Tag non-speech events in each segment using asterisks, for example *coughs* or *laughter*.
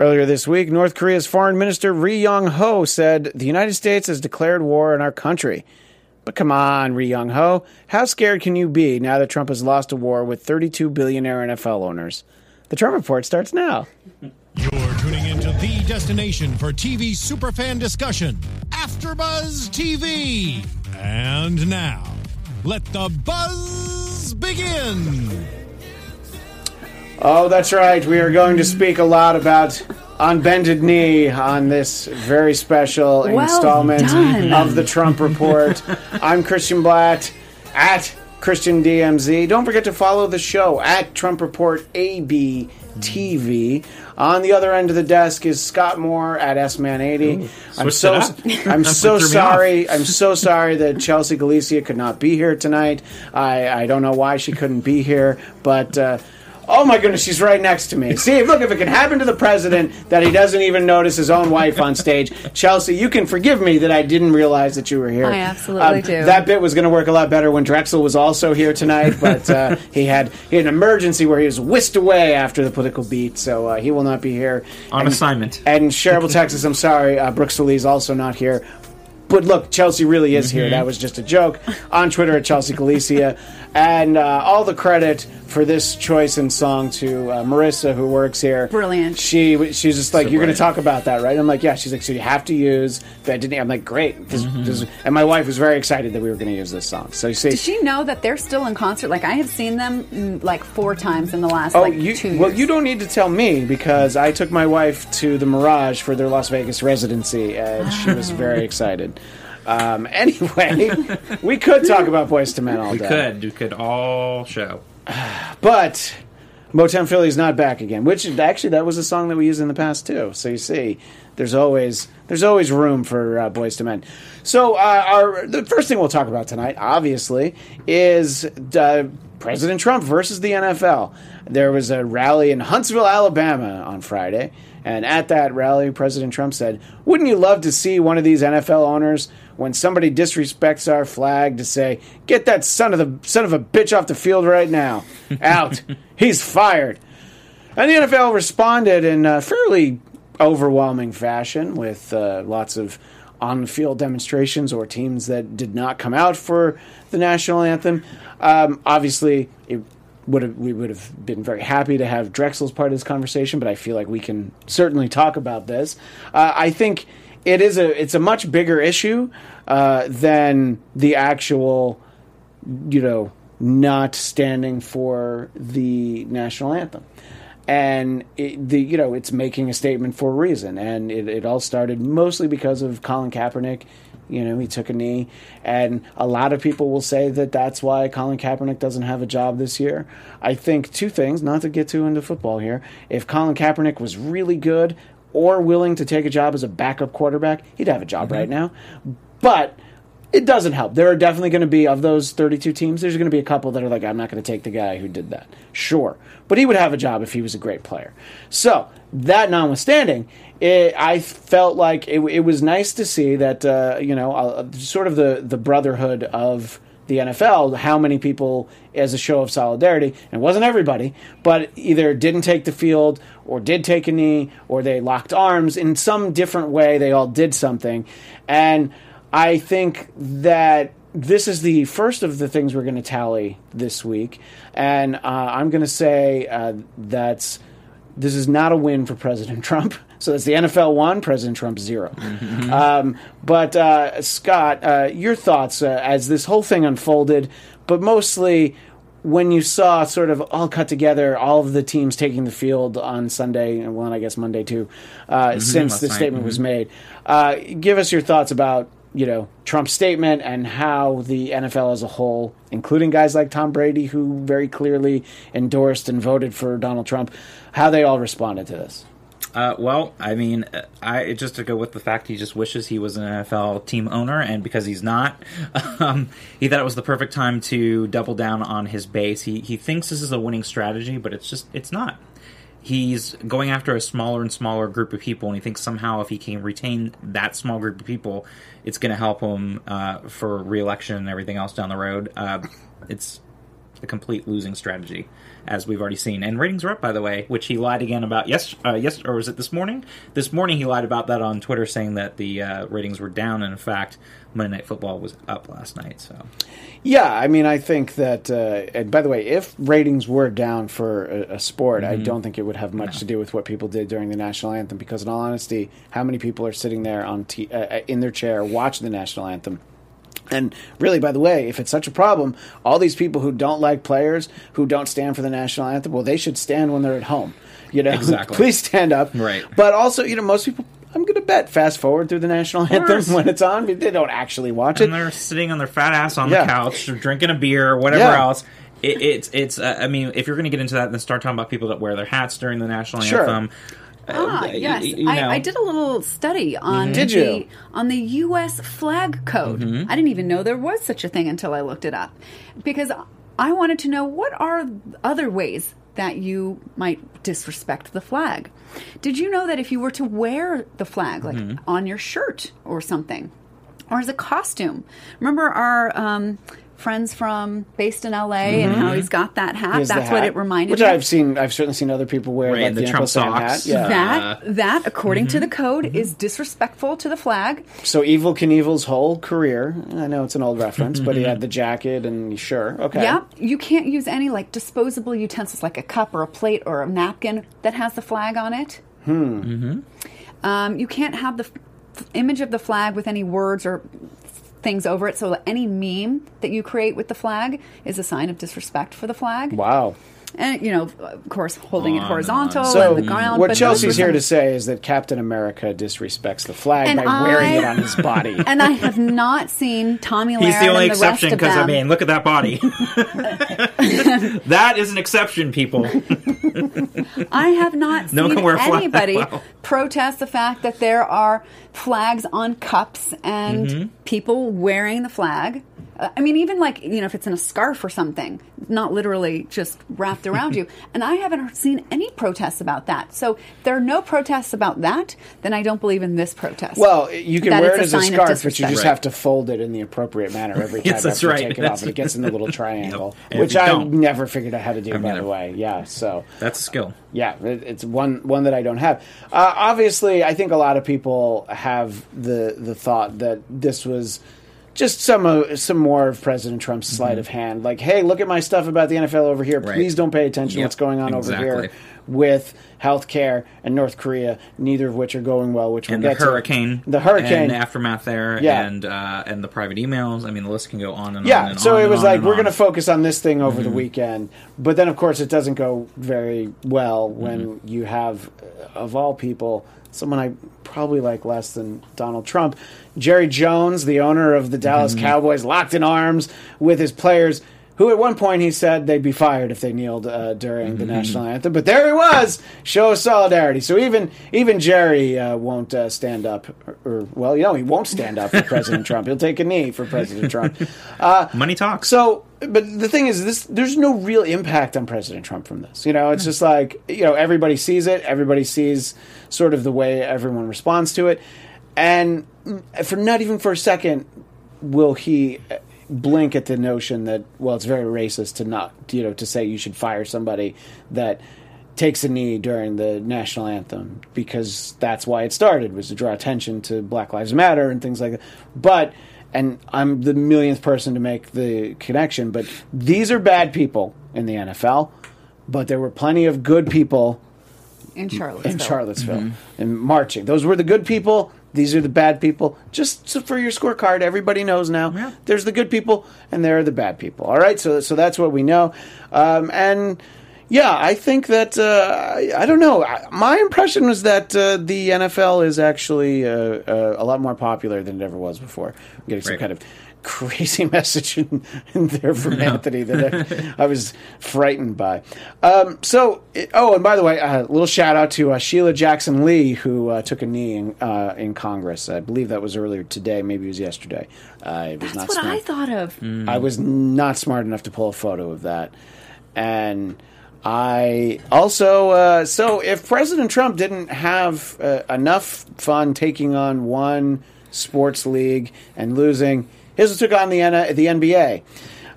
Earlier this week, North Korea's Foreign Minister Ri Yong Ho said the United States has declared war on our country. But come on, Ri Yong Ho, how scared can you be now that Trump has lost a war with 32 billionaire NFL owners? The Trump Report starts now. You're tuning into the destination for TV superfan discussion, AfterBuzz TV. And now, let the buzz begin. Oh, that's right. We are going to speak a lot about on bended knee on this very special Well installment done. of the Trump Report. *laughs* I'm Christian Blatt at Christian DMZ. Don't forget to follow the show at Trump Report ABTV. On the other end of the desk is Scott Moore at S Man 80. I'm so. *laughs* I'm so sorry. I'm *laughs* so sorry that Chelsea Galicia could not be here tonight. I I don't know why she couldn't be here, but. Uh, Oh my goodness, she's right next to me. *laughs* See, look, if it can happen to the president that he doesn't even notice his own wife on stage, *laughs* Chelsea, you can forgive me that I didn't realize that you were here. Um, I absolutely do. That bit was going to work a lot better when Drexel was also here tonight, but uh, he had he had an emergency where he was whisked away after the political beat, so uh, he will not be here. On And- assignment. And Sherrill, Texas, I'm sorry, uh, Brooks Lee is also not here. But look, Chelsea really is here. That was just a joke. On Twitter at Chelsea Galicia. And uh, all the credit for this choice and song to uh, Marissa, who works here. Brilliant. She she's just like, So you're going to talk about that, right? I'm like, yeah. She's like, so you have to use bended knee. I'm like, great. This, this, and my wife was very excited that we were going to use this song. So you see, Does she know that they're still in concert? Like I have seen them mm, like four times in the last Oh, like you, two well, you don't need to tell me because I took my wife to the Mirage for their Las Vegas residency, and she was very excited. Um, *laughs* anyway, we could talk about Boyz II Men all We day. We could. We could all show. *sighs* But Motown Philly's not back again. Which actually, that was a song that we used in the past too. So you see, there's always there's always room for uh, Boyz II Men. So uh, our the first thing we'll talk about tonight, obviously, is uh, President Trump versus the NFL. There was a rally in Huntsville, Alabama, on Friday. And at that rally, President Trump said, Wouldn't you love to see one of these NFL owners, when somebody disrespects our flag, to say, Get that son of the son of a bitch off the field right now. *laughs* Out. He's fired. And the NFL responded in a fairly overwhelming fashion with uh, lots of on field demonstrations or teams that did not come out for the national anthem. Um, obviously, it would have, we would have been very happy to have Drexel's part of this conversation, but I feel like we can certainly talk about this. Uh, I think it is a it's a much bigger issue uh, than the actual you know, not standing for the national anthem. And it, the you know it's making a statement for a reason, and it, it all started mostly because of Colin Kaepernick. You know, he took a knee, and a lot of people will say that that's why Colin Kaepernick doesn't have a job this year. I think two things, not to get too into football here. If Colin Kaepernick was really good or willing to take a job as a backup quarterback, he'd have a job right now. But it doesn't help. There are definitely going to be of those 32 teams. There's going to be a couple that are like, I'm not going to take the guy who did that. Sure, but he would have a job if he was a great player. So that notwithstanding, it, I felt like it, it was nice to see that uh, you know uh, sort of the the brotherhood of the NFL, how many people, as a show of solidarity, and it wasn't everybody, but either didn't take the field or did take a knee or they locked arms in some different way. They all did something. And I think that this is the first of the things we're going to tally this week. And uh, I'm going to say uh, that's this is not a win for President *laughs* Trump. So that's the NFL one, President Trump 0 Um, but uh, Scott, uh, your thoughts uh, as this whole thing unfolded, but mostly when you saw sort of all cut together, all of the teams taking the field on Sunday, and well, and I guess Monday too, uh, since last the statement was made. Uh, give us your thoughts about you know Trump's statement and how the NFL as a whole, including guys like Tom Brady, who very clearly endorsed and voted for Donald Trump, how they all responded to this. Uh, well, I mean, uh, I just to go with the fact he just wishes he was an NFL team owner, and because he's not, *laughs* um, he thought it was the perfect time to double down on his base. He he thinks this is a winning strategy, but it's just it's not. He's going after a smaller and smaller group of people, and he thinks somehow if he can retain that small group of people, it's going to help him uh, for reelection and everything else down the road. Uh, it's a complete losing strategy, as we've already seen. And ratings are up, by the way, which he lied again about. Yes, uh, yes, or was it this morning? This morning he lied about that on Twitter, saying that the uh, ratings were down. And in fact, Monday Night Football was up last night. So Yeah, I mean, I think that. Uh, and by the way, if ratings were down for a, a sport, I don't think it would have much to do with what people did during the national anthem. Because, in all honesty, how many people are sitting there on t- uh, in their chair watching the national anthem? And really, by the way, if it's such a problem, all these people who don't like players, who don't stand for the national anthem, well, they should stand when they're at home. You know, Exactly. *laughs* please stand up. Right. But also, you know, most people. I'm going to bet fast forward through the national anthem when it's on. They don't actually watch it. and they're sitting on their fat ass on Yeah. the couch, or drinking a beer, or whatever Yeah. else. It, it's it's. Uh, I mean, if you're going to get into that, then start talking about people that wear their hats during the national Sure. anthem. Ah, Uh, yes. you know. I, I did a little study on Did the on the U.S. flag code. Mm-hmm. I didn't even know there was such a thing until I looked it up, because I wanted to know what are other ways that you might disrespect the flag. Did you know that if you were to wear the flag, like Mm-hmm. on your shirt or something, or as a costume? Remember our. Um, Friends from based in LA and how he's got that hat. Mm-hmm. Here's the That's what it reminded Which me. of. I've seen. I've certainly seen other people wear Right, like the the, Trump Uncle hat. socks. Yeah. That that according Mm-hmm. to the code is disrespectful to the flag. So Evel Knievel's whole career. I know it's an old reference, but he had the jacket and sure, okay. Yeah, you can't use any like disposable utensils like a cup or a plate or a napkin that has the flag on it. Hmm. Mm-hmm. Um, you can't have the f- image of the flag with any words or things over it. So that any meme that you create with the flag is a sign of disrespect for the flag. Wow. And you know, of course, holding it On and So and the ground. what but Chelsea's here to say is that Captain America disrespects the flag And by wearing it on his body. *laughs* And I have not seen Tomi Lahren He's the only and the exception because I mean, look at that body. *laughs* that is an exception, people. I have not No seen can wear flag. anybody *laughs* Wow. Protest the fact that there are flags on cups and Mm-hmm. people wearing the flag. Uh, I mean, even like, you know, if it's in a scarf or something, not literally just wrapped around *laughs* you. And I haven't seen any protests about that. So if there are no protests about that, then I don't believe in this protest. Well, you can That wear it a as a sign scarf, but you just Right. have to fold it in the appropriate manner every *laughs* time Yes, that's after you take it off, and it gets in the little *laughs* triangle, And if which I don't- never figured out how to do. I've by never- the way, yeah. So That's a skill. Yeah, it's one one that I don't have. Uh, obviously, I think a lot of people have the the thought that this was just some uh, some more of President Trump's sleight of hand. Like, hey, look at my stuff about the NFL over here. Mm-hmm. Right. Please don't pay attention to Yep, what's going on over here exactly. With healthcare and North Korea. Neither of which are going well. Which And we'll the get to. hurricane, the hurricane. and the aftermath there, Yeah. and uh, and the private emails. I mean, the list can go on and on. Yeah, so it was like we're going to focus on this thing over Mm-hmm. the weekend, but then of course it doesn't go very well when Mm-hmm. you have, uh, of all people, someone I probably like less than Donald Trump, Jerry Jones, the owner of the Dallas Mm-hmm. Cowboys, locked in arms with his players. Who at one point he said they'd be fired if they kneeled uh, during Mm-hmm. the national anthem, but there he was, show of solidarity. So even even Jerry uh, won't uh, stand up, or, or well, you know, he won't stand up for *laughs* President Trump. He'll take a knee for President Trump. Uh, Money talks. so, but the thing is, this there's no real impact on President Trump from this. You know, it's just like you know everybody sees it. Everybody sees sort of the way everyone responds to it, and for not even for a second will he blink at the notion that well, it's very racist to not you know to say you should fire somebody that takes a knee during the national anthem because that's why it started was to draw attention to Black Lives Matter and things like that. But and I'm the millionth person to make the connection, but these are bad people in the NFL, but there were plenty of good people in Charlottesville. in Charlottesville mm-hmm. and marching. Those were the good people. These are the bad people. Just for your scorecard, everybody knows now. Yeah. There's the good people and there are the bad people. All right, so so that's what we know. Um, and yeah, I think that uh, I, I don't know. I, my impression was that uh, the NFL is actually uh, uh, a lot more popular than it ever was before. I'm getting some Right. kind of crazy *laughs* message in, in there from Anthony that I, I was frightened by. Um, so, it- oh, and by the way, a little shout out to uh, Sheila Jackson Lee, who uh, took a knee in, uh, in Congress. I believe that was earlier today. Maybe it was yesterday. I was That's not what smart. I thought of. I was not smart enough to pull a photo of that. And I also, uh, so if President Trump didn't have uh, enough fun taking on one sports league and losing, also took on the N- the NBA.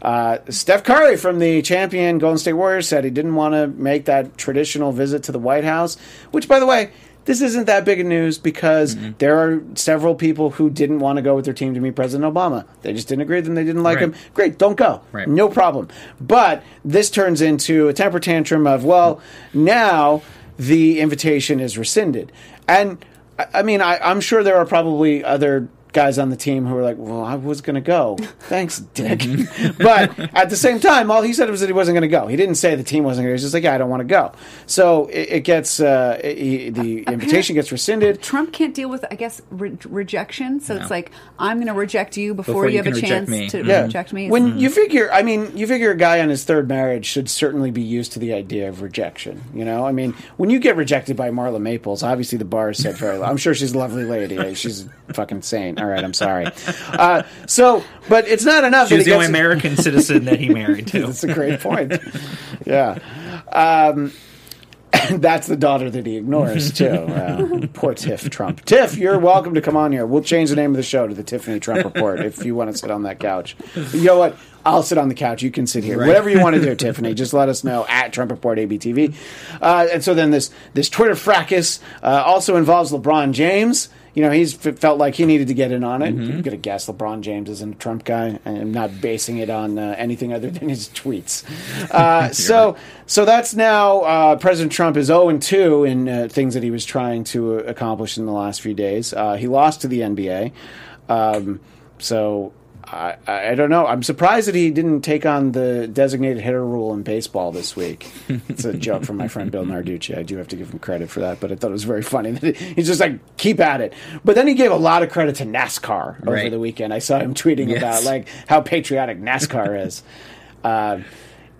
Uh, Steph Curry from the champion Golden State Warriors said he didn't want to make that traditional visit to the White House, which, by the way, this isn't that big of news because there are several people who didn't want to go with their team to meet President Obama. They just didn't agree with him. They didn't like Right. him. Great, don't go. Right. No problem. But this turns into a temper tantrum of, well, now the invitation is rescinded. And I- I mean, I, I'm sure there are probably other guys on the team who were like, well, I was going to go. *laughs* Thanks, Dick. *laughs* but at the same time, all he said was that he wasn't going to go. He didn't say the team wasn't going to go. He's just like, yeah, I don't want to go. So it, it gets, uh, he, the invitation gets rescinded. Trump can't deal with, I guess, re- rejection. So it's like I'm going to reject you before, Before you you have a can reject chance me. to Yeah. reject me. When you figure, I mean, you figure a guy on his third marriage should certainly be used to the idea of rejection. You know, I mean, when you get rejected by Marla Maples, obviously the bar is set very low. I'm sure she's a lovely lady. She's a fucking saint. All right, I'm sorry. Uh, so, but it's not enough. She that he the only American citizen that he married to. *laughs* That's a great point. yeah. Um, *coughs* that's the daughter that he ignores, *laughs* too. Uh, poor Tiff Trump. Tiff, you're welcome to come on here. We'll change the name of the show to the Tiffany Trump Report if you want to sit on that couch. You know what? I'll sit on the couch. You can sit here. Whatever you want to do, *laughs* Tiffany. Just let us know at Trump Report ABTV. Uh, and so then this this Twitter fracas uh, also involves LeBron James. You know, he's f- felt like he needed to get in on it. I'm going to guess LeBron James isn't a Trump guy. I'm not basing it on uh, anything other than his tweets. *laughs* Uh, so, so that's now uh, President Trump is 0 and 2 in uh, things that he was trying to uh, accomplish in the last few days. Uh, he lost to the NBA. Um, so I, I don't know. I'm surprised that he didn't take on the designated hitter rule in baseball this week. It's a joke from my friend Bill Narducci. I do have to give him credit for that, but I thought it was very funny. that He's just like, keep at it. But then he gave a lot of credit to NASCAR over Right. the weekend. I saw him tweeting Yes. about like how patriotic NASCAR is. *laughs* Uh,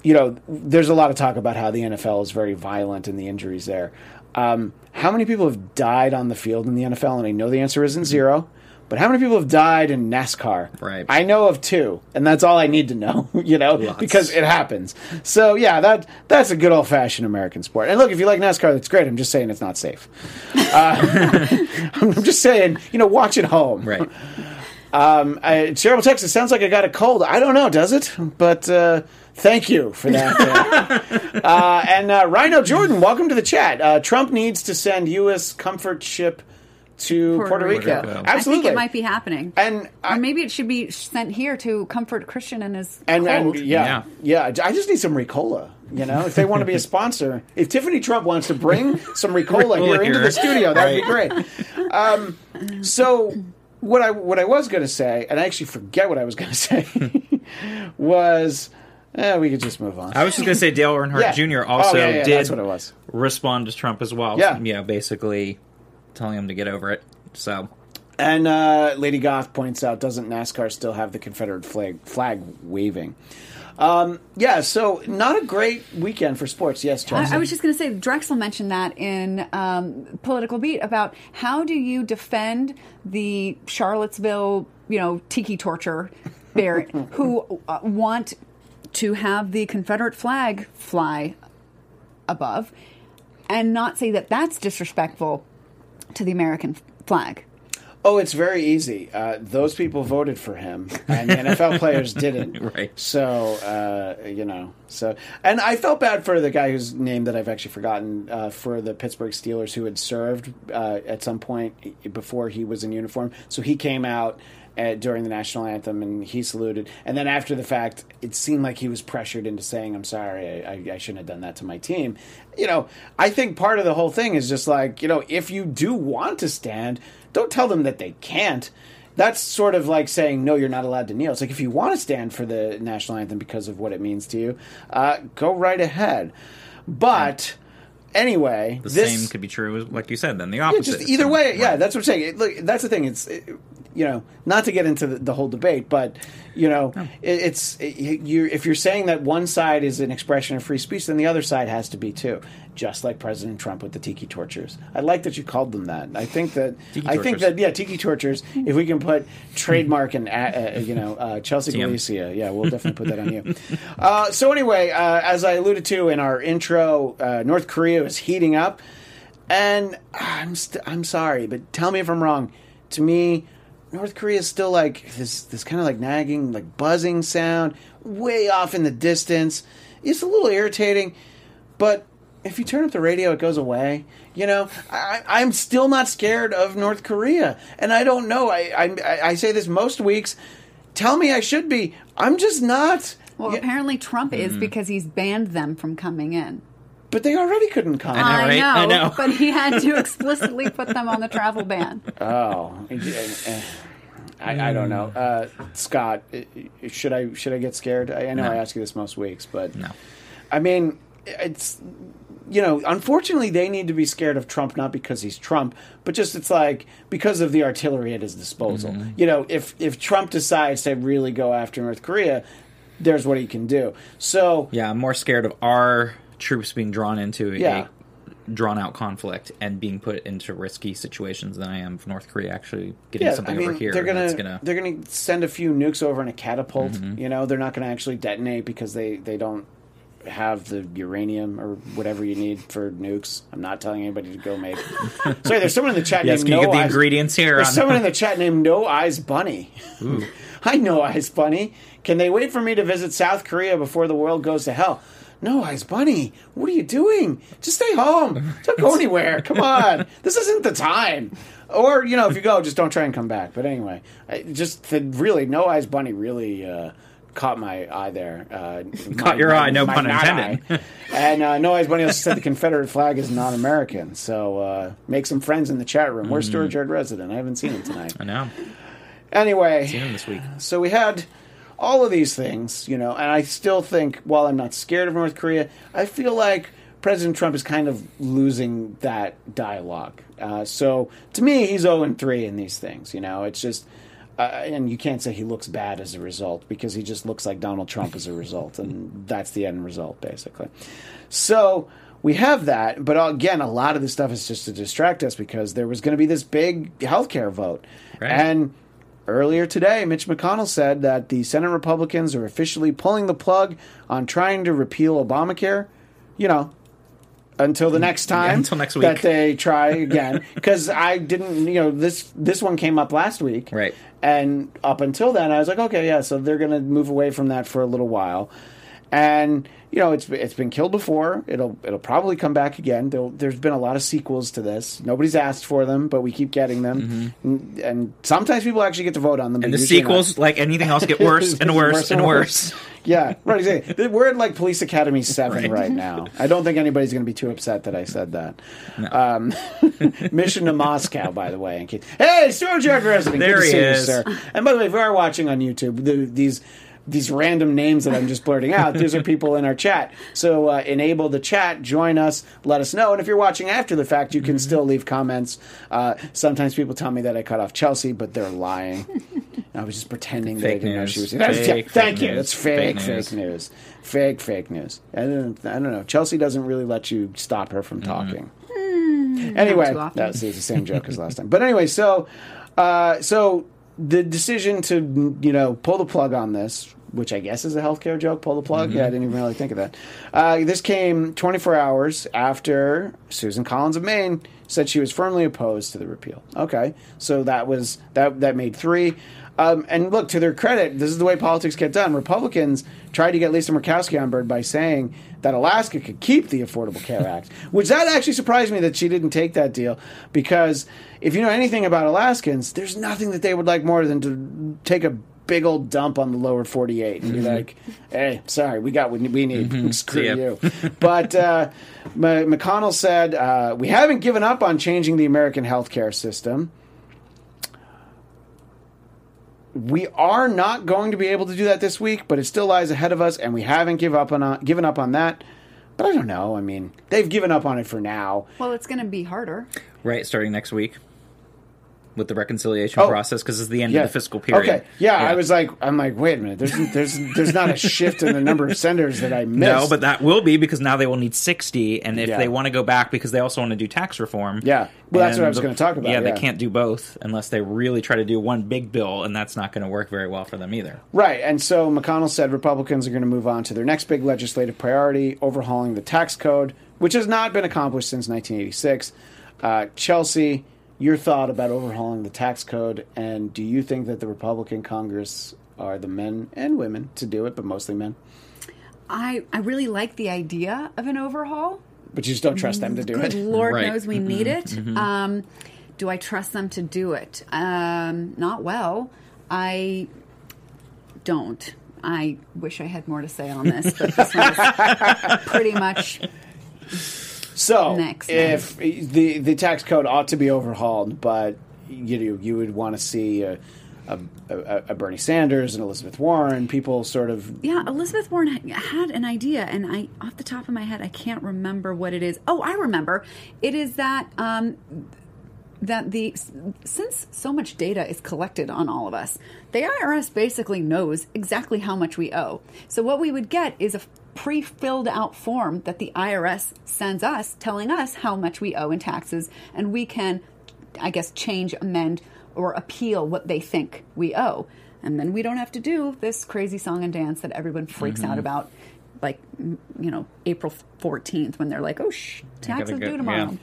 you know, there's a lot of talk about how the NFL is very violent and the injuries there. Um, how many people have died on the field in the NFL? And I know the answer isn't zero, but how many people have died in NASCAR? Right. I know of two, and that's all I need to know. *laughs* You know, Lots. because it happens. So yeah, that that's a good old fashioned American sport. And look, if you like NASCAR, that's great. I'm just saying it's not safe. Uh, *laughs* I'm just saying, you know, watch at home. Right. *laughs* Um, I, terrible Texas sounds like I got a cold. I don't know, does it? But uh, thank you for that. Uh, uh, and uh, Rhino Jordan, welcome to the chat. Uh, Trump needs to send U.S. comfort ship to Puerto, Puerto Rico. Rico. Absolutely, I think it might be happening. And I- or maybe it should be sent here to comfort Christian and his And, and cold. yeah, yeah, I just need some Ricola. You know, if they want to be a *laughs* sponsor, if Tiffany Trump wants to bring some Ricola here Ricola into the studio, that would be great. Um, so what I what I was going to say, and I actually forget what I was going *laughs* to say, was eh, we could just move on. I was just going to say Dale Earnhardt Yeah. Jr. Oh, also yeah, yeah, did what it was. respond to Trump as well. Yeah. yeah, basically telling him to get over it. So And uh, Lady Goth points out, doesn't NASCAR still have the Confederate flag flag waving? Um, yeah, so not a great weekend for sports. Yes, Chelsea. I, I was just going to say, Drexel mentioned that in um, Political Beat about how do you defend the Charlottesville, you know, tiki torture Barrett *laughs* who uh, want to have the Confederate flag fly above and not say that that's disrespectful to the American flag. Oh, it's very easy. Uh, those people voted for him, and the NFL *laughs* players didn't. Right. So, uh, you know, so and I felt bad for the guy whose name that I've actually forgotten uh, for the Pittsburgh Steelers who had served uh, at some point before he was in uniform. So he came out. Uh, during the national anthem, and he saluted. And then after the fact, it seemed like he was pressured into saying, "I'm sorry, I, I, I shouldn't have done that to my team." You know, I think part of the whole thing is just like, you know, if you do want to stand, don't tell them that they can't. That's sort of like saying, no, you're not allowed to kneel. It's like if you want to stand for the national anthem because of what it means to you, uh, go right ahead. But anyway, the this, same could be true, as, like you said. Then the yeah, opposite. just either way, yeah, that's what I'm saying. It, look, that's the thing. It's it, you know not to get into the, the whole debate, but you know it, it's it, you if you're saying that one side is an expression of free speech, then the other side has to be too. Just like President Trump with the tiki tortures. I like that you called them that. I think that Tiki I think that yeah, tiki tortures. If we can put trademark and uh, uh, you know uh, Chelsea TM. Galicia, yeah, we'll definitely put that on you. Uh, so anyway, uh, as I alluded to in our intro, uh, North Korea is heating up. And I'm st- I'm sorry, but tell me if I'm wrong. To me, North Korea is still like this this kind of like nagging, like buzzing sound way off in the distance. It's a little irritating, but if you turn up the radio, it goes away. You know, I, I'm still not scared of North Korea, and I don't know. I I, I say this most weeks. Tell me I should be. I'm just not. Well, Yeah, apparently Trump is Mm. because he's banned them from coming in. But they already couldn't come. know, right? I know. *laughs* but he had to *laughs* explicitly put them on the travel ban. Oh, I, I don't know, uh, Scott. Should I should I get scared? I, I know No. I ask you this most weeks, but No. I mean, it's you know, unfortunately, they need to be scared of Trump not because he's Trump, but just it's like because of the artillery at his disposal. You know, if if Trump decides to really go after North Korea, there's what he can do. So Yeah, I'm more scared of our troops being drawn into Yeah. a drawn out conflict and being put into risky situations than I am of North Korea actually getting yeah, something I mean, over here. they're gonna, gonna they're gonna send a few nukes over in a catapult. Mm-hmm. You know, they're not gonna actually detonate because they they don't have the uranium or whatever you need for nukes. I'm not telling anybody to go make. *laughs* Sorry, there's someone in the chat Yes, named can you No get the Eyes- ingredients here? There's on- someone in the *laughs* chat named No Eyes Bunny. *laughs* I know Eyes Bunny. Can they wait for me to visit South Korea before the world goes to hell? No Eyes Bunny. What are you doing? Just stay home. Don't go anywhere. Come on. *laughs* This isn't the time. Or you know, if you go, just don't try and come back. But anyway, I, just really, No Eyes Bunny really. Uh, Caught my eye there. Uh, *laughs* Caught my- your my- eye, no pun intended. and uh, No Eyes Bunny also said the Confederate flag is not American. So uh, make some friends in the chat room. Where's Mm. Stuart Jared resident? I haven't seen him tonight. I know. Anyway, Seen him this week. so we had all of these things, you know, and I still think, while I'm not scared of North Korea, I feel like President Trump is kind of losing that dialogue. Uh, so to me, he's 0 and 3 in these things, you know, it's just. Uh, and you can't say he looks bad as a result because he just looks like Donald Trump as a result, and that's the end result, basically. So we have that, but again, a lot of this stuff is just to distract us because there was going to be this big healthcare vote, Right. and Earlier today, Mitch McConnell said that the Senate Republicans are officially pulling the plug on trying to repeal Obamacare. You know, until the mm, next time until next week that they try *laughs* again. Because I didn't, you know, this this one came up last week, Right. And up until then, I was like, okay, yeah, so they're going to move away from that for a little while. And you know, it's it's been killed before. It'll it'll probably come back again. There'll, there's been a lot of sequels to this. Nobody's asked for them, but we keep getting them. And, and sometimes people actually get to vote on them. Mm-hmm. And the usually not. sequels, like anything else, get worse and *laughs* worse and worse. Yeah, right. Exactly. *laughs* We're at like Police Academy Seven Right. right, now. I don't think anybody's going to be too upset that I said that. Um, *laughs* mission to Moscow, by the way. In case, hey, Stuart Jared resident. There Good to he see is. you, sir. And by the way, if you are watching on YouTube, the, these these random names that I'm just blurting out, these are people in our chat. So uh, enable the chat, join us, let us know. And if you're watching after the fact, you can Mm-hmm. still leave comments. Uh, sometimes people tell me that I cut off Chelsea, but they're lying. I was just pretending that I didn't know she was. That's- Fake, yeah, thank fake you. news. That's fake, Fake fake news. news. Fake, fake news. I don't, I don't know. Chelsea doesn't really let you stop her from Mm-hmm. talking. Anyway, too often. that's the same joke as last time. But anyway, so uh, so the decision to you know pull the plug on this, which I guess is a healthcare joke, pull the plug. Yeah, I didn't even really think of that. Uh, this came 24 hours after Susan Collins of Maine said she was firmly opposed to the repeal. Okay, so that was that that made three. Um, and look, to their credit, this is the way politics get done. Republicans tried to get Lisa Murkowski on board by saying that Alaska could keep the Affordable Care *laughs* Act, which that actually surprised me that she didn't take that deal because if you know anything about Alaskans, there's nothing that they would like more than to take a big old dump on the lower 48 and be like, hey, sorry, we got what we need. *laughs* Screw See ya. you. but uh, McConnell said, uh, we haven't given up on changing the American healthcare system. We are not going to be able to do that this week, but it still lies ahead of us, and we haven't give up on uh, given up on that. But I don't know. I mean, they've given up on it for now. Well, it's going to be harder. Right, starting next week with the reconciliation Oh. process because it's the end of the fiscal period. Okay. Yeah, I was like, I'm like, wait a minute. There's there's there's not a shift in the number of senders that I *laughs* missed. No, but that will be because now they will need 60, and if Yeah. they want to go back because they also want to do tax reform. Yeah. Well, that's what I was gonna talk about, Yeah, yeah. they can't do both unless they really try to do one big bill, and that's not going to work very well for them either. Right, and so McConnell said Republicans are going to move on to their next big legislative priority, overhauling the tax code, which has not been accomplished since 1986. Uh, Chelsea, your thought about overhauling the tax code, and do you think that the Republican Congress are the men and women to do it, but mostly men? I, I really like the idea of an overhaul. But you just don't trust them to do Good it. Lord Right. knows we need it. Um, do I trust them to do it? Um, not well. I don't. I wish I had more to say on this, but this one is *laughs* pretty much So, Next, if the the tax code ought to be overhauled, but you know, you would want to see a, a, a, a Bernie Sanders and Elizabeth Warren, people sort of Yeah, Elizabeth Warren had an idea, and I, off the top of my head, I can't remember what it is. Oh, I remember. It is that um, that the since so much data is collected on all of us, the IRS basically knows exactly how much we owe. So what we would get is a pre-filled out form that the IRS sends us, telling us how much we owe in taxes, and we can, I guess, change, amend, or appeal what they think we owe. And then we don't have to do this crazy song and dance that everyone freaks Mm-hmm. out about, like, you know, April 14th when they're like, oh, shh, taxes go- due tomorrow. yeah.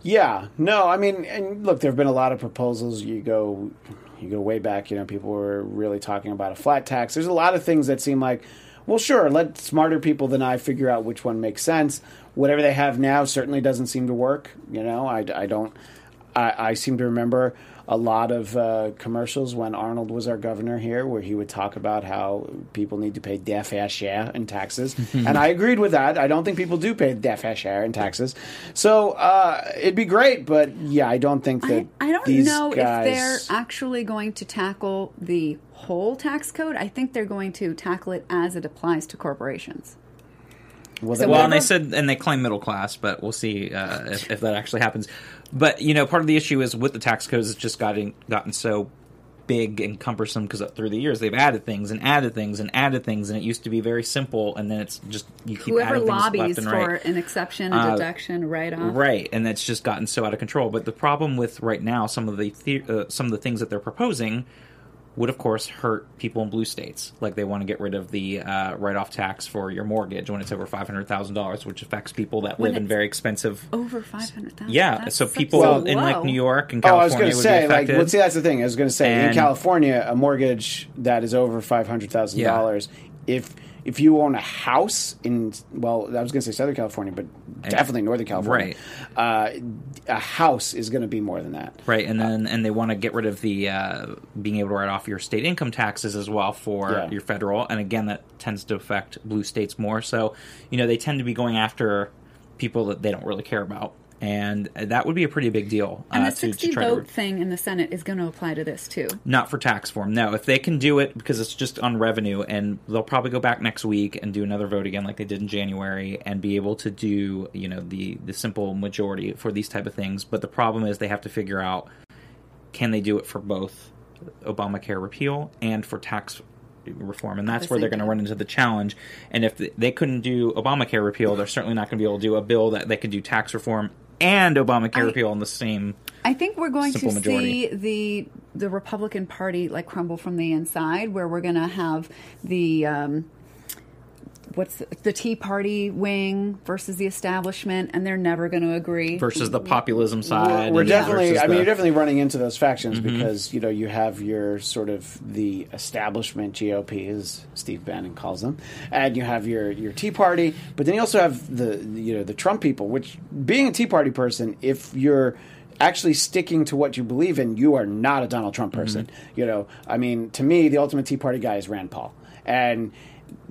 Yeah, no, I mean, and look, there have been a lot of proposals. You go, you go way back. You know, people were really talking about a flat tax. There's a lot of things that seem like, well, sure, let smarter people than I figure out which one makes sense. Whatever they have now certainly doesn't seem to work. You know, I, I don't. I, I seem to remember a lot of uh, commercials when Arnold was our governor here, where he would talk about how people need to pay their fair share in taxes, *laughs* and I agreed with that. I don't think people do pay their fair share in taxes, so uh, it'd be great. But yeah, I don't think that I, I don't these know guys, if they're actually going to tackle the whole tax code. I think they're going to tackle it as it applies to corporations. well, so Well, and they said, and they claim middle class, but we'll see uh, if, if that actually happens. But you know, part of the issue is with the tax codes, it's just gotten gotten so big and cumbersome because through the years they've added things and added things and added things, and it used to be very simple, and then it's just you keep Whoever adding things lobbies for right. an exception, a Uh, deduction, a write-off. Right, and that's just gotten so out of control. But the problem with right now, some of the, the uh, some of the things that they're proposing would, of course, hurt people in blue states. Like they want to get rid of the uh, write-off tax for your mortgage when it's over five hundred thousand dollars, which affects people that When live in very expensive. Over five hundred thousand. Yeah, so people Well- in like New York and California. Oh, I was going to say, be like, affected. well, see, that's the thing. I was going to say, in California, a mortgage that is over five hundred thousand dollars, if if you own a house in, well, I was going to say Southern California, but definitely Northern California, uh, a house is going to be more than that. Right, and then and they want to get rid of the uh, being able to write off your state income taxes as well for Yeah. your federal, and again that tends to affect blue states more. So, you know, they tend to be going after people that they don't really care about, and that would be a pretty big deal. And uh, the to, to sixty to vote thing in the Senate is going to apply to this too. not for tax form. No, if they can do it because it's just on revenue, and they'll probably go back next week and do another vote again, like they did in January, and be able to do you know the the simple majority for these type of things. But the problem is they have to figure out can they do it for both Obamacare repeal and for tax reform, and that's the where they're going to run into the challenge. And if they couldn't do Obamacare repeal, they're certainly not going to be able to do a bill that they could do tax reform and Obamacare I- repeal in the same. I think we're going to majority. see the the Republican Party like crumble from the inside, where we're going to have the um, what's the, the Tea Party wing versus the establishment, and they're never going to agree. Versus the populism We're, side. we're definitely. versus I mean, the- you're definitely running into those factions Mm-hmm. because you know you have your sort of the establishment GOP, as Steve Bannon calls them, and you have your your Tea Party, but then you also have the you know the Trump people. Which being a Tea Party person, if you're actually sticking to what you believe in, you are not a Donald Trump person. Mm-hmm. You know, I mean, to me, the ultimate Tea Party guy is Rand Paul, and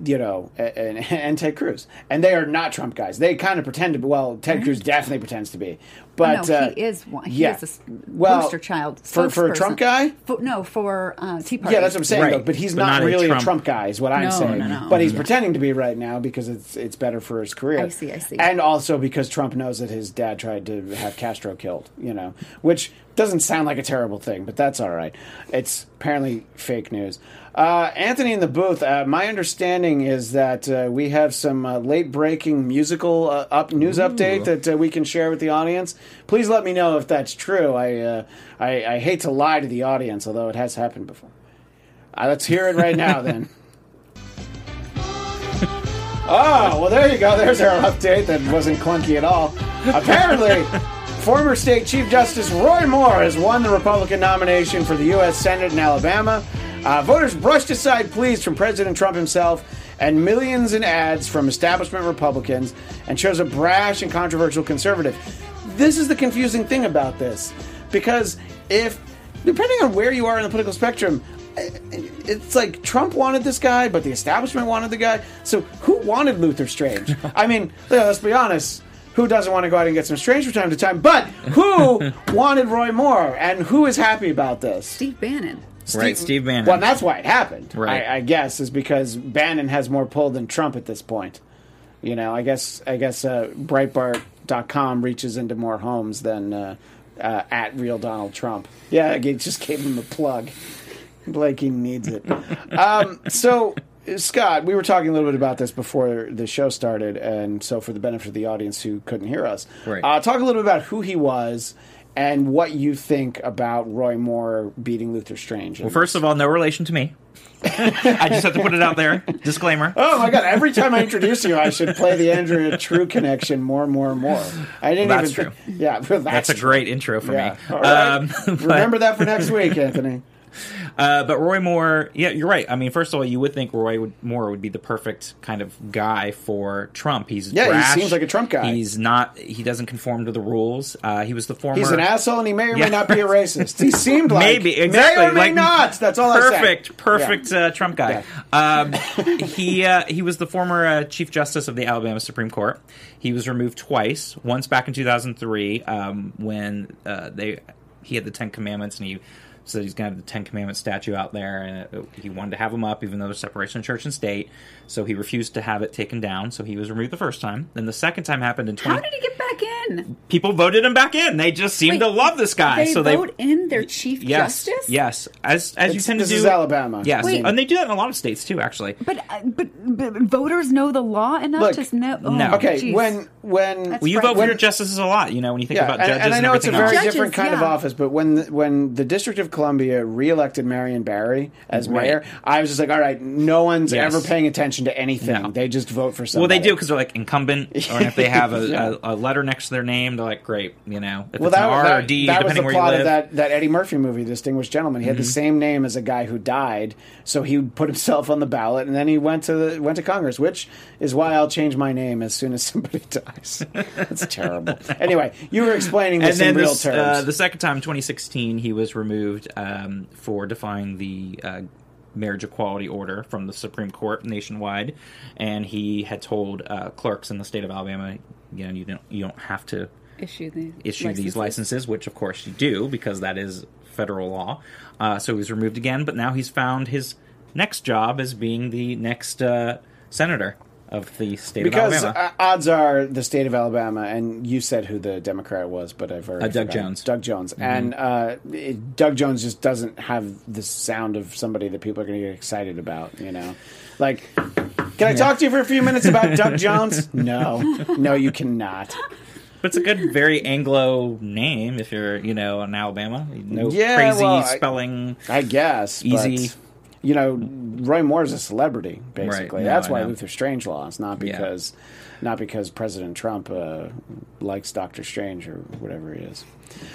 you know, and, *laughs* and Ted Cruz, and they are not Trump guys. They kind of pretend to be. Well, Ted Cruz definitely pretends to be, but no, uh, he is one. He yeah. is a s- Well, poster child for for a. Trump guy. For, no, for uh, Tea Party. Yeah, that's what I'm saying. Right. though, but he's But not, not really a Trump- Trump guy, is what I'm No, saying. no, no. But he's pretending to be right now because it's it's better for his career. I see, I see. And also because Trump knows that his dad tried to have Castro killed. You know, which doesn't sound like a terrible thing, but that's all right. It's apparently fake news. Uh, Anthony in the booth. Uh, my understanding is that uh, we have some uh, late breaking musical uh, up news update that uh, we can share with the audience. Please let me know if that's true. I, uh, I I hate to lie to the audience, although it has happened before. Uh, let's hear it right now, then. *laughs* Oh, well, there you go. There's our update that wasn't clunky at all. Apparently, former state Chief Justice Roy Moore has won the Republican nomination for the U.S. Senate in Alabama. Uh, voters brushed aside pleas from President Trump himself and millions in ads from establishment Republicans and chose a brash and controversial conservative. This is the confusing thing about this. Because if, depending on where you are in the political spectrum, it's like Trump wanted this guy, but the establishment wanted the guy. So who wanted Luther Strange? I mean, let's be honest. Who doesn't want to go out and get some Strange from time to time? But who *laughs* wanted Roy Moore, and who is happy about this? Steve Bannon. Right, Steve Bannon. Well, that's why it happened. Right. I, I guess is because Bannon has more pull than Trump at this point. You know, I guess I guess uh, Breitbart.com reaches into more homes than uh, uh, at real Donald Trump. Yeah, I g- just gave him a plug. Like he needs it. *laughs* Um, so, Scott, we were talking a little bit about this before the show started, and so for the benefit of the audience who couldn't hear us, Right. uh, talk a little bit about who he was and what you think about Roy Moore beating Luther Strange. well, first of all, no relation to me. *laughs* I just have to put it out there. Disclaimer. Oh my god! Every time I introduce you, I should play the Andrea True connection more and more and more. I didn't Well, that's even. true. Yeah, *laughs* well, that's, That's a true. great intro for Yeah. me. Right. Um, *laughs* but- Remember that for next week, Anthony. Uh, but Roy Moore, yeah, you're right. I mean, first of all, you would think Roy would, Moore would be the perfect kind of guy for Trump. He's Yeah, he seems like a Trump guy. He's not. He doesn't conform to the rules. Uh, he was the former. He's an asshole, and he may or Yeah. may not be a racist. He *laughs* seemed like Maybe exactly may or may like not. That's all perfect, perfect uh, Trump guy. Um, he uh, he was the former uh, Chief Justice of the Alabama Supreme Court. He was removed twice. Once back in 2003 um, when uh, they he had the Ten Commandments and he said he's have the Ten Commandments statue out there, and uh he wanted to have them up, even though there's separation of church and state. So he refused to have it taken down. So he was removed the first time. Then the second time happened in 20. How did he get back in? people voted him back in. They just seemed Wait, to love this guy. They so they vote in their chief Yes, justice. yes, as as you tend this to do. is Alabama. Yes, Wait. and they do that in a lot of states too. Actually, But, uh, but but voters know the law enough Look, to know. Oh, no. Okay, geez. when when well, you vote for When- your justices a lot. You know, when you think yeah, about and, judges and I know it's a very else. Judges, different kind of office, but when the, when the District of Columbia reelected Marion Barry as Right. mayor, I was just like, all right, no one's Yes. ever paying attention to anything. No. They just vote for someone. Well, they do because they're like incumbent, or if they *laughs* have a, Yeah. a, a letter next to their name, they're like, great. You know, if Well, it's that, an R that, or D, that was depending the plot of that, that Eddie Murphy movie, Distinguished Gentleman. He had Mm-hmm. the same name as a guy who died, so he put himself on the ballot, and then he went to the, went to Congress, which is why I'll change my name as soon as *laughs* somebody dies. That's terrible. Anyway, you were explaining this in real this, terms. uh, the second time, 2016, he was removed um, for defying the uh, marriage equality order from the Supreme Court nationwide, and he had told uh, clerks in the state of Alabama, you know, you don't you don't have to issue the issue these licenses, which of course you do because that is federal law. Uh, so he was removed again, but now he's found his next job as being the next uh, senator of the state because of Alabama. uh, odds are the state of Alabama, and you said who the Democrat was, but I've already Uh, Doug forgotten. Jones. Doug Jones, Mm-hmm. and uh, it, Doug Jones just doesn't have the sound of somebody that people are going to get excited about. You know, like, can I talk to you for a few minutes about Doug *laughs* Jones? No, no, you cannot. But it's a good, very Anglo name if you're, you know, in Alabama. No Yeah, crazy well, I- spelling. I guess Easy. but, you know, Roy Moore's a celebrity. Basically, No, that's I why know. Luther Strange lost, not Yeah. because, not because President Trump uh, likes Doctor Strange or whatever he is.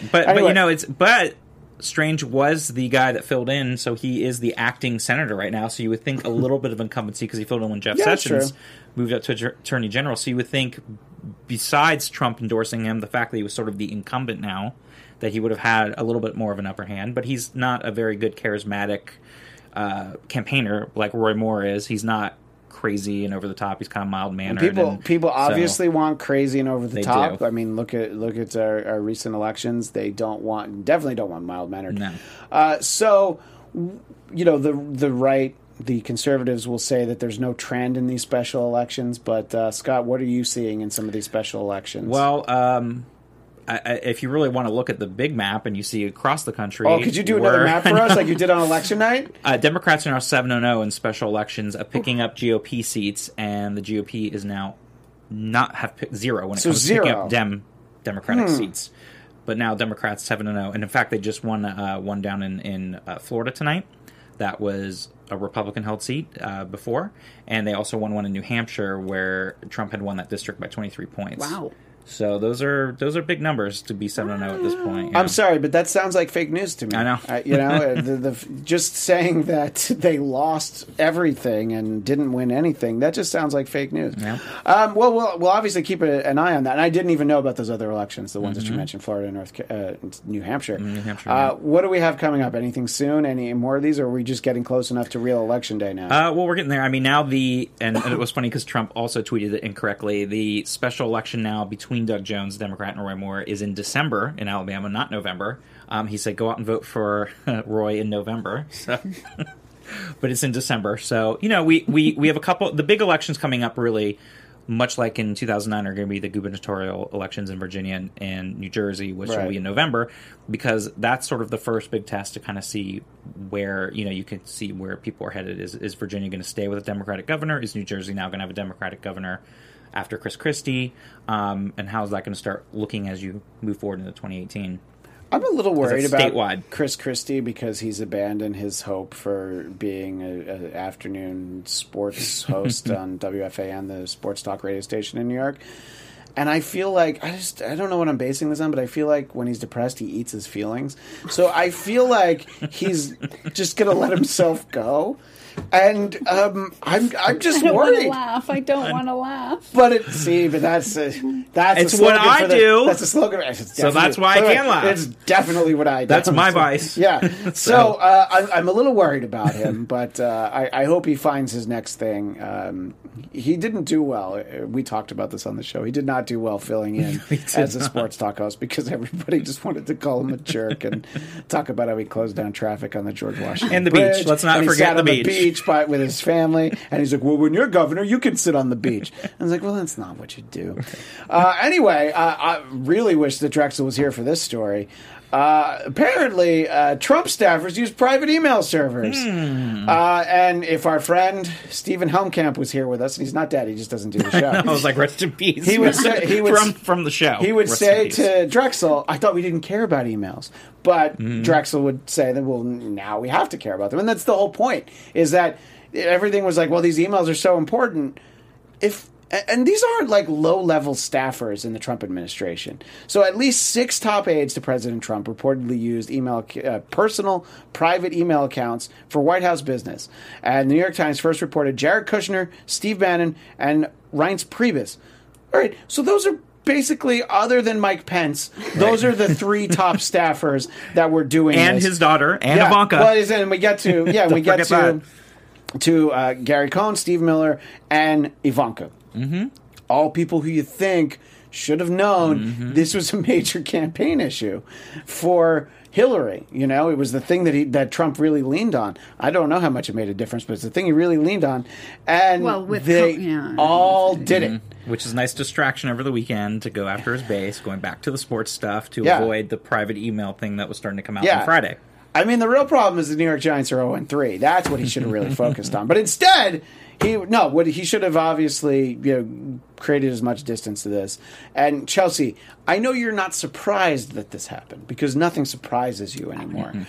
But but Anyway. you know, it's but Strange was the guy that filled in, so he is the acting senator right now. So you would think a little bit of incumbency because he filled in when Jeff Yeah, Sessions moved up to attorney general. So you would think, besides Trump endorsing him, the fact that he was sort of the incumbent now, that he would have had a little bit more of an upper hand. But he's not a very good charismatic uh, campaigner like Roy Moore is. He's not crazy and over the top. He's kind of mild mannered. People people so- obviously want crazy and over the top. do. I mean, look at look at our, our recent elections. They don't want definitely don't want mild mannered. No. Uh, so, you know, the the right, the conservatives will say that there's no trend in these special elections. But uh, Scott, what are you seeing in some of these special elections? Well, um, I, I, if you really want to look at the big map and you see across the country, oh, could you do another map *laughs* for us like you did on election night? Uh, Democrats are now seven and zero in special elections, uh, picking up GOP seats, and the GOP is now not have picked zero when it So comes to picking. Hmm. up Dem Democratic seats. But now Democrats seven and zero, and in fact they just won uh, one down in in uh, Florida tonight. That was a Republican held seat uh, before, and they also won one in New Hampshire where Trump had won that district by twenty three points. Wow. So those are those are big numbers to be seven zero at this point. yeah. I'm sorry, but that sounds like fake news to me. I know. You know, *laughs* uh, the, the, just saying that *laughs* they lost everything and didn't win anything, that just sounds like fake news. Yeah. Um, well, we'll we'll obviously keep a, an eye on that. And I didn't even know about those other elections, the ones that you mentioned, Florida and North, uh, New Hampshire. Mm-hmm. New Hampshire, Uh, yeah. what do we have coming up? Anything soon? Any more of these? Or are we just getting close enough to real election day now? Uh, well, we're getting there. I mean, now the and, and it was funny because Trump also tweeted it incorrectly. The special election now between Doug Jones, Democrat, and Roy Moore is in December in Alabama, not November. Um, he said, "Go out and vote for *laughs* Roy in November." So, *laughs* but it's in December. So you know, we we we have a couple. The big elections coming up really. Much like in 2009, are going to be the gubernatorial elections in Virginia and, and New Jersey, which will be in November, because that's sort of the first big test to kind of see where you know you can see where people are headed. Is is Virginia going to stay with a Democratic governor? Is New Jersey now going to have a Democratic governor after Chris Christie? Um, and how is that going to start looking as you move forward into 2018? I'm a little worried about statewide. Chris Christie because he's abandoned his hope for being a, a afternoon sports *laughs* host on WFAN, the sports talk radio station in New York. And I feel like I just I don't know what I'm basing this on, but I feel like when he's depressed, he eats his feelings. So I feel like he's *laughs* just gonna let himself go. And um, I'm I'm just I don't want to worried. laugh. I don't want to laugh. But it, see, but that's a, that's It's a what I the- do. That's a slogan. So that's definitely- why I by the can laugh. It's definitely what I do. That's my *laughs* vice. Yeah. *laughs* So uh, I'm, I'm a little worried about him, but uh, I, I hope he finds his next thing. Um, he didn't do well. Uh, We talked about this on the show. He did not do well filling in *laughs* as a sports talk host because everybody just wanted to call him a jerk and talk about how he closed down traffic on the George Washington And the beach. Let's not and forget the beach. beach by, with his family, and he's like, "Well, when you're governor, you can sit on the beach." And *laughs* I was like, "Well, that's not what you do." Uh, anyway, uh, I really wish that Drexel was here for this story. Uh, apparently, uh, Trump staffers use private email servers. Hmm. Uh, and if our friend Stephen Helmkamp was here with us, and he's not dead, he just doesn't do the *laughs* show. I was like, rest in peace. He would say- he *laughs* would- from from the show. He would Rest say to Drexel, I thought we didn't care about emails. But Mm-hmm. Drexel would say that, well, now we have to care about them. And that's the whole point, is that everything was like, well, these emails are so important. If and these aren't like low level staffers in the Trump administration. So at least six top aides to President Trump reportedly used email, uh, personal, private email accounts for White House business. And the New York Times first reported Jared Kushner, Steve Bannon, and Reince Priebus. All right, so those are basically, other than Mike Pence, those are the three top *laughs* staffers that were doing and this. his daughter and yeah, Ivanka. Well, is- and we get to yeah, *laughs* we get to that. to uh, Gary Cohn, Steve Miller, and Ivanka. Mm-hmm. All people who you think should have known Mm-hmm. this was a major campaign issue for Hillary. You know, it was the thing that he that Trump really leaned on. I don't know how much it made a difference, but it's the thing he really leaned on, and Well, with they Co- yeah. all did it. which is a nice distraction over the weekend to go after his base, going back to the sports stuff to Yeah. avoid the private email thing that was starting to come out Yeah. on Friday. I mean, the real problem is the New York Giants are 0 3. That's what he should have really *laughs* focused on. But instead, he no, what he should have obviously you know created as much distance to this. And Chelsea, I know you're not surprised that this happened because nothing surprises you anymore. Mm-hmm.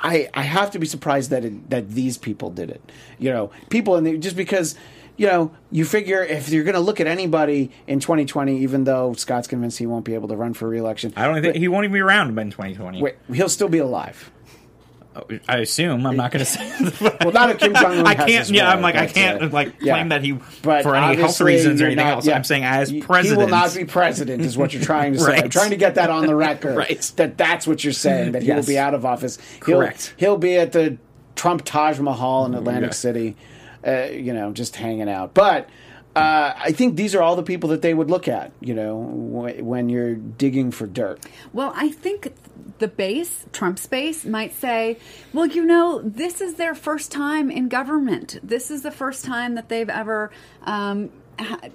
I I have to be surprised that it, that these people did it. You know, people the, just because. You know, you figure if you're going to look at anybody in 2020, even though Scott's convinced he won't be able to run for reelection, I don't think he won't even be around in 2020. wait, he'll still be alive. I assume I'm not going to say. *laughs* Well, not if Kim Jong Un. I can't. Yeah, I'm like I can't uh, like claim that he But for any health reasons or anything not- else. yeah. I'm saying as He- president, he will not be president, is what you're trying to say. I'm trying to get that on the record. *laughs* Right. That that's what you're saying. That he will be out of office. He'll, Correct. He'll be at the Trump Taj Mahal in Atlantic Yeah. City, uh, you know, just hanging out. But. Uh, I think these are all the people that they would look at, you know, w- when you're digging for dirt. Well, I think the base, Trump's base, might say, well, you know, this is their first time in government. This is the first time that they've ever um, had,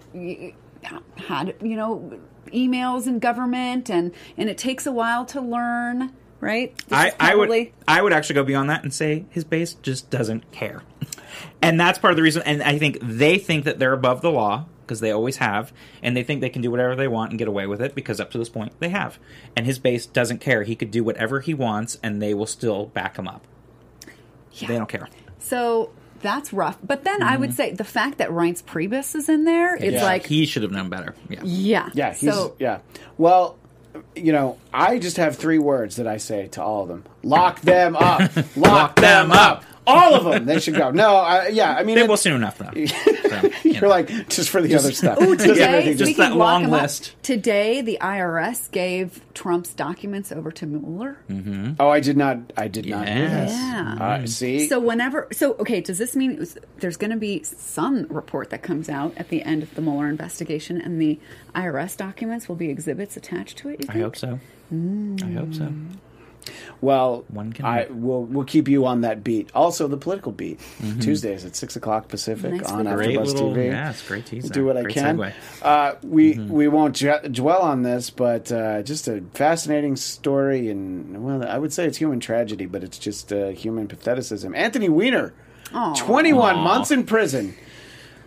had, you know, emails in government, and, and it takes a while to learn, right? This I, is I would I would actually go beyond that and say his base just doesn't care, *laughs* and that's part of the reason. And I think they think that they're above the law because they always have, and they think they can do whatever they want and get away with it because up to this point they have. And his base doesn't care; he could do whatever he wants, and they will still back him up. Yeah. They don't care. So that's rough. But then I Mm-hmm. would say the fact that Reince Priebus is in there, it's Yeah. like, he should have known better. Yeah. yeah, Yeah, he's so yeah. Well, you know, I just have three words that I say to all of them: lock them up, *laughs* lock, them up. All of them, they should go. No, I, yeah, I mean, They it- will soon enough, though. *laughs* So, you you're know. like just for the other stuff. Ooh, Just today, everything, just speaking that of lock long 'em up, list. Today, the IRS gave Trump's documents over to Mueller. oh, I did not. I did not. Yes. Yeah. Uh, see, So whenever, so okay, does this mean was, there's going to be some report that comes out at the end of the Mueller investigation, and the IRS documents will be exhibits attached to it? You I hope so. I hope so. Well, One can I hope. will. We'll keep you on that beat. Also, the political beat Tuesdays at six o'clock Pacific Nice on little- Great AfterBuzz little, TV. yeah, it's great teaser. do what I can. Uh, we we won't j- dwell on this, but uh, just a fascinating story, and well, I would say it's human tragedy, but it's just uh, human patheticism. Anthony Weiner, twenty one months in prison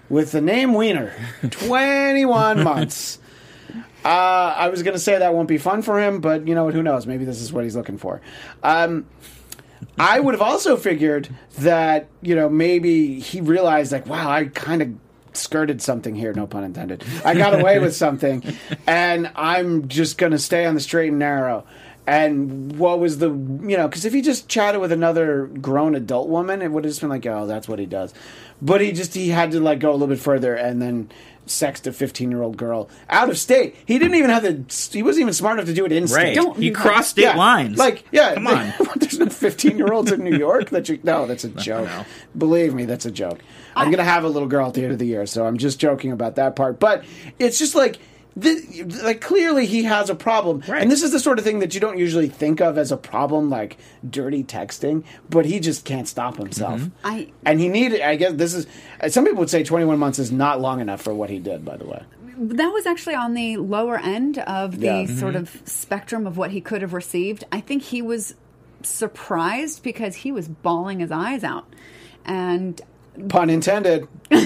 with the name Weiner, *laughs* twenty one months. Uh, I was going to say that won't be fun for him, but you know what? Who knows? Maybe this is what he's looking for. Um, I would have also figured that you know maybe he realized like, wow, I kind of skirted something here. No pun intended. I got away with *laughs* something, and I'm just going to stay on the straight and narrow. And what was the you know? Because if he just chatted with another grown adult woman, it would have just been like, oh, that's what he does. But he just he had to like go a little bit further, and then sexed a 15 year old girl out of state. He didn't even have the. He wasn't even smart enough to do it in state. Right. Don't- you cross state lines. Like, yeah, Come on. *laughs* there's no 15 year olds in New York that you. No, that's a *laughs* joke. no. Believe me, that's a joke. I'm gonna have a little girl at the end of the year, so I'm just joking about that part. But it's just like. The, like clearly he has a problem Right. and this is the sort of thing that you don't usually think of as a problem like dirty texting but he just can't stop himself Mm-hmm. I- and he needed i guess this is some people would say 21 months is not long enough for what he did by the way That was actually on the lower end of the Yeah. sort of spectrum of what he could have received. I think he was surprised because he was bawling his eyes out. And pun intended *laughs*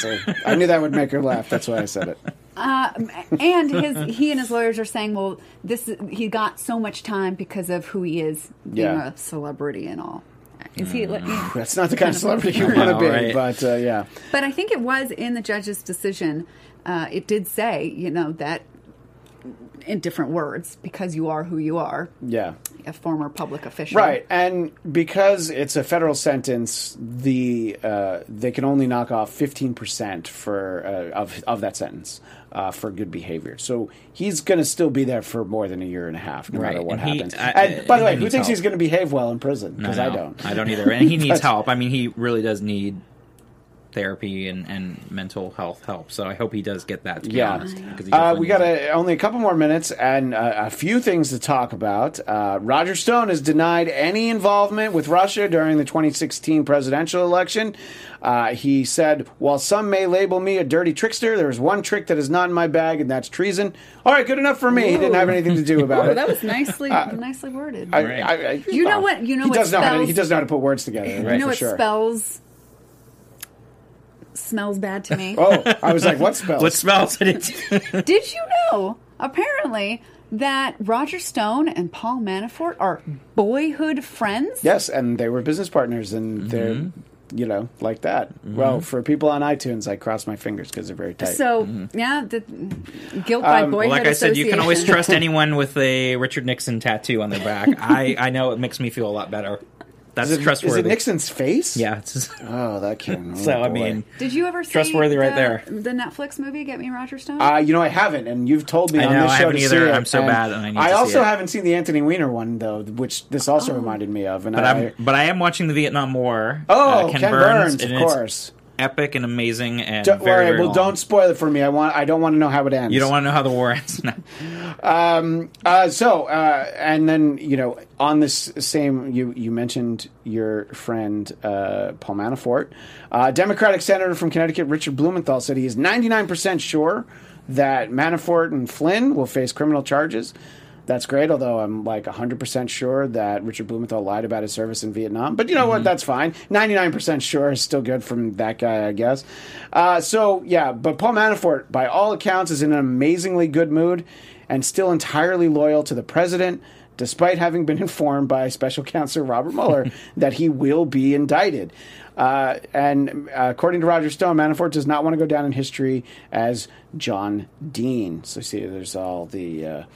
so i knew that would make her laugh that's why i said it and his he and his lawyers are saying, well, this he got so much time because of who he is, being Yeah. a celebrity and all. Is he? That's not the kind of celebrity you want to be, right? but uh, yeah. But I think it was in the judge's decision. Uh, it did say, you know, that in different words, because you are who you are, Yeah. a former public official. Right, and because it's a federal sentence, the uh, they can only knock off fifteen percent for uh, of of that sentence uh, for good behavior. So he's going to still be there for more than a year and a half, no Right, matter what and he- happens. I- and by the way, who thinks help. he's going to behave well in prison? Because I No, don't. I don't either. And he *laughs* needs help. I mean, he really does need therapy and, and mental health help. So I hope he does get that. To be Yeah, honest, he uh, we got a, only a couple more minutes and uh, a few things to talk about. Uh, Roger Stone has denied any involvement with Russia during the 2016 presidential election. Uh, he said, "While some may label me a dirty trickster, there is one trick that is not in my bag, and that's treason." All right, good enough for me. He didn't have anything to do *laughs* about it. that was nicely nicely worded. I- I- I- You know what- you know he what does know how to, he does know how to put words together. Right, you know for what sure. spells smells bad to me? Oh, I was like, "What smells? What smells? *laughs* Did you know, apparently, that Roger Stone and Paul Manafort are boyhood friends? Yes, and they were business partners, and they're Mm-hmm. you know like that. Well, for people on iTunes, I cross my fingers because they're very tight. So, Mm-hmm. yeah, the guilt by boyhood Well, like I said, you can always trust anyone with a Richard Nixon tattoo on their back. I, I know it makes me feel a lot better. That's is, it, trustworthy. is it Nixon's face? Yeah. It's, *laughs* Oh, that can. *laughs* so oh, I mean, Did you ever see Trustworthy right the, there. the Netflix movie Get Me Roger Stone? Uh, you know, I haven't, and you've told me I on know, this I show haven't to either. see it. I'm so and bad, and I need to see also it. haven't seen the Anthony Weiner one though, which this also reminded me of. And but I, I'm but I am watching the Vietnam War. oh, uh, Ken, Burns, of and it's course. Epic and amazing and Don't very, worry. very well, long. don't spoil it for me. I want. I don't want to know how it ends. You don't want to know how the war ends. No. Uh, so, uh, and then you know, on this same, you you mentioned your friend uh, Paul Manafort, uh, Democratic senator from Connecticut, Richard Blumenthal said he is ninety nine percent sure that Manafort and Flynn will face criminal charges. That's great, although I'm like 100% sure that Richard Blumenthal lied about his service in Vietnam. But you know what? That's fine. 99% sure is still good from that guy, I guess. Uh, so, yeah, but Paul Manafort, by all accounts, is in an amazingly good mood and still entirely loyal to the president, despite having been *laughs* informed by Special Counsel Robert Mueller *laughs* that he will be indicted. Uh, and uh, according to Roger Stone, Manafort does not want to go down in history as John Dean. So, see, there's all the.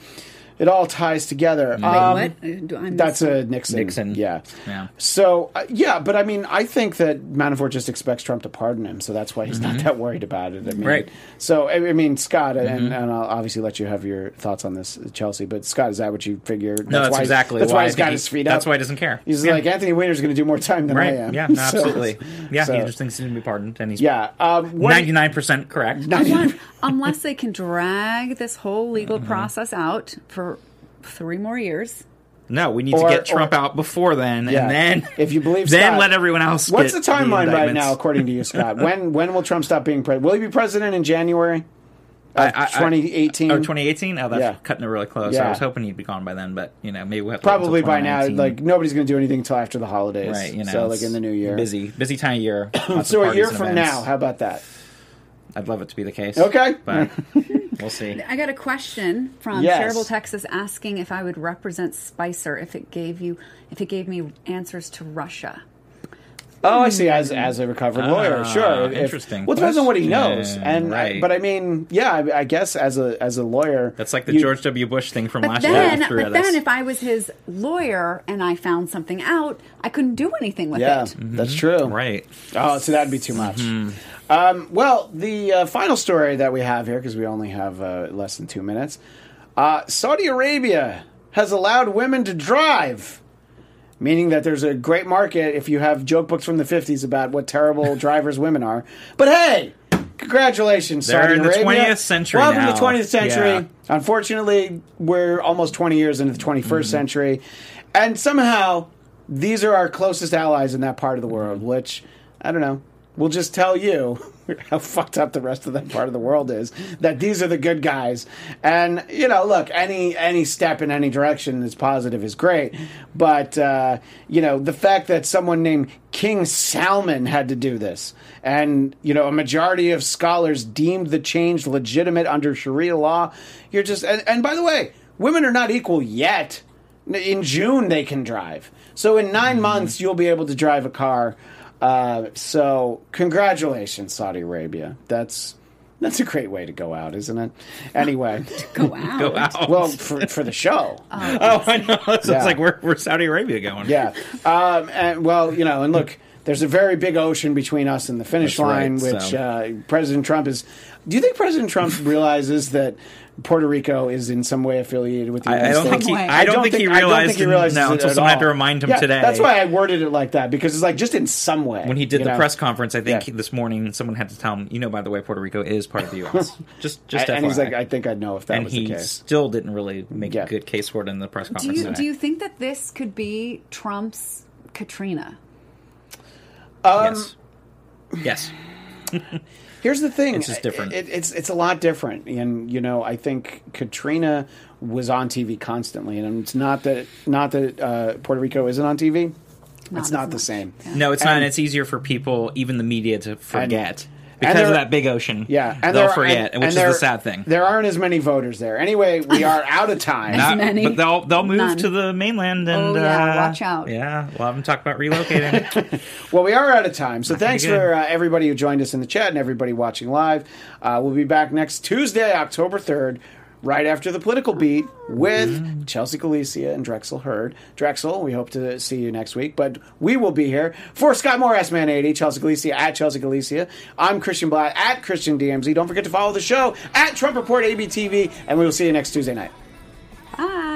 It all ties together. Wait, Um, what? Uh, do I That's miss- a Nixon. Nixon. Yeah. Yeah. So uh, yeah, but I mean, I think that Manafort just expects Trump to pardon him, so that's why he's not that worried about it. I mean, Right. So I I mean, Scott, and, and I'll obviously let you have your thoughts on this, Chelsea. But Scott, is that what you figure? No, that's why, exactly That's why why, I he's think got he- his feet that's up. why he doesn't care. He's Yeah. like Anthony Weiner's going to do more time than I am. Yeah, *laughs* So- absolutely. Yeah, so- he just thinks he's going to be pardoned, and he's Yeah. Um, what- ninety nine percent correct. unless, unless they can drag this whole legal Mm-hmm. process out for three more years. No, we need Or- to get Trump or- out before then, Yeah. and then If you believe *laughs* then Scott- let everyone else. What's get the timeline right now, according to you, *laughs* Scott? when when will Trump stop being president? Will he be president in January? I- Of I- I- 2018. or 2018? Oh, that's Yeah. cutting it really close. Yeah. I was hoping he'd be gone by then, but you know, maybe we'll have wait Probably until by now, like nobody's going to do anything until after the holidays. right, you know, so like in the new year. busy, busy time of year. *coughs* So of a year from events. now, how about that? I'd love it to be the case. Okay. but *laughs* we'll see. I got a question from Yes. Cherville, Texas, asking if I would represent Spicer if it gave you if it gave me answers to Russia. Oh, I see. As as a recovered Ah, lawyer, sure. If- interesting well, it depends on what he knows, question. and I- but I mean, yeah, I, I guess as a as a lawyer, That's like the you- George W. Bush thing from last then, year. Threw but then, if I was his lawyer and I found something out, I couldn't do anything with Yeah, it. that's true. right. Oh, so that'd be too much. Mm-hmm. Um, well, the uh, final story that we have here, because we only have uh, less than two minutes, uh, Saudi Arabia has allowed women to drive, meaning that there's a great market if you have joke books from the 50s about what terrible *laughs* drivers women are. But hey, congratulations, They're Saudi in the Arabia. 20th century Welcome now. to the 20th century. Yeah. Unfortunately, we're almost 20 years into the 21st Mm-hmm. century. And somehow, these are our closest allies in that part of the world, which, I don't know, will just tell you *laughs* how fucked up the rest of that part of the world is. That these are the good guys. And, you know, look, any any step in any direction that's positive is great. But, uh, you know, the fact that someone named King Salman had to do this, and, you know, a majority of scholars deemed the change legitimate under Sharia law, you're just. And, and by the way, women are not equal yet. In June, they can drive. So in 9 months, you'll be able to drive a car. Uh, so congratulations, Saudi Arabia. That's that's a great way to go out, isn't it? Anyway, *laughs* Go *laughs* out. Go out. well, for, for the show, oh, *laughs* I know. It's Yeah. like we're, we're Saudi Arabia going. yeah. Um, and well, you know, and look, there's a very big ocean between us and the finish That's right, line, which so- uh, President Trump is. Do you think President Trump realizes that Puerto Rico is in some way affiliated with the I, United I don't States? think he. way. I don't, think, he I don't realized. think he it- realizes no, it until at someone had to remind him Yeah, today. That's why I worded it like that because it's like just in some way. when he did the know? press conference, I think Yeah. this morning someone had to tell him, you know, by the way, Puerto Rico is part of the U.S. *laughs* just, just and, and he's like, I think I'd know if that and was the case. still didn't really make Yeah. a good case for it in the press Do conference. you do you think that this could be Trump's Katrina? Um, yes. Yes. *laughs* *laughs* Here's the thing. It's just different. It, it's it's a lot different, and you know, I think Katrina was on TV constantly, and it's not that not that uh, Puerto Rico isn't on TV. Not it's as not the much. same. Yeah. No, it's not. And- And it's easier for people, even the media, to forget and because there- of that big ocean. Yeah, and they'll there- forget, and- which and is there- the sad thing. There aren't as many voters there. Anyway, we are *laughs* out of time. Not- many. but they'll they'll move None. to the mainland and Oh, yeah, uh, watch out. Yeah, we'll have them talk about relocating. *laughs* Well, we are out of time. So thanks for uh, everybody who joined us in the chat and everybody watching live. Uh, we'll be back next Tuesday, October 3rd, right after the political beat with. Chelsea Galicia and Drexel Hurd. Drexel, we hope to see you next week, but we will be here for Scott Moore, S-Man 80, Chelsea Galicia at Chelsea Galicia. I'm Christian Blatt at Christian DMZ. Don't forget to follow the show at Trump Report ABTV, and we will see you next Tuesday night. Bye.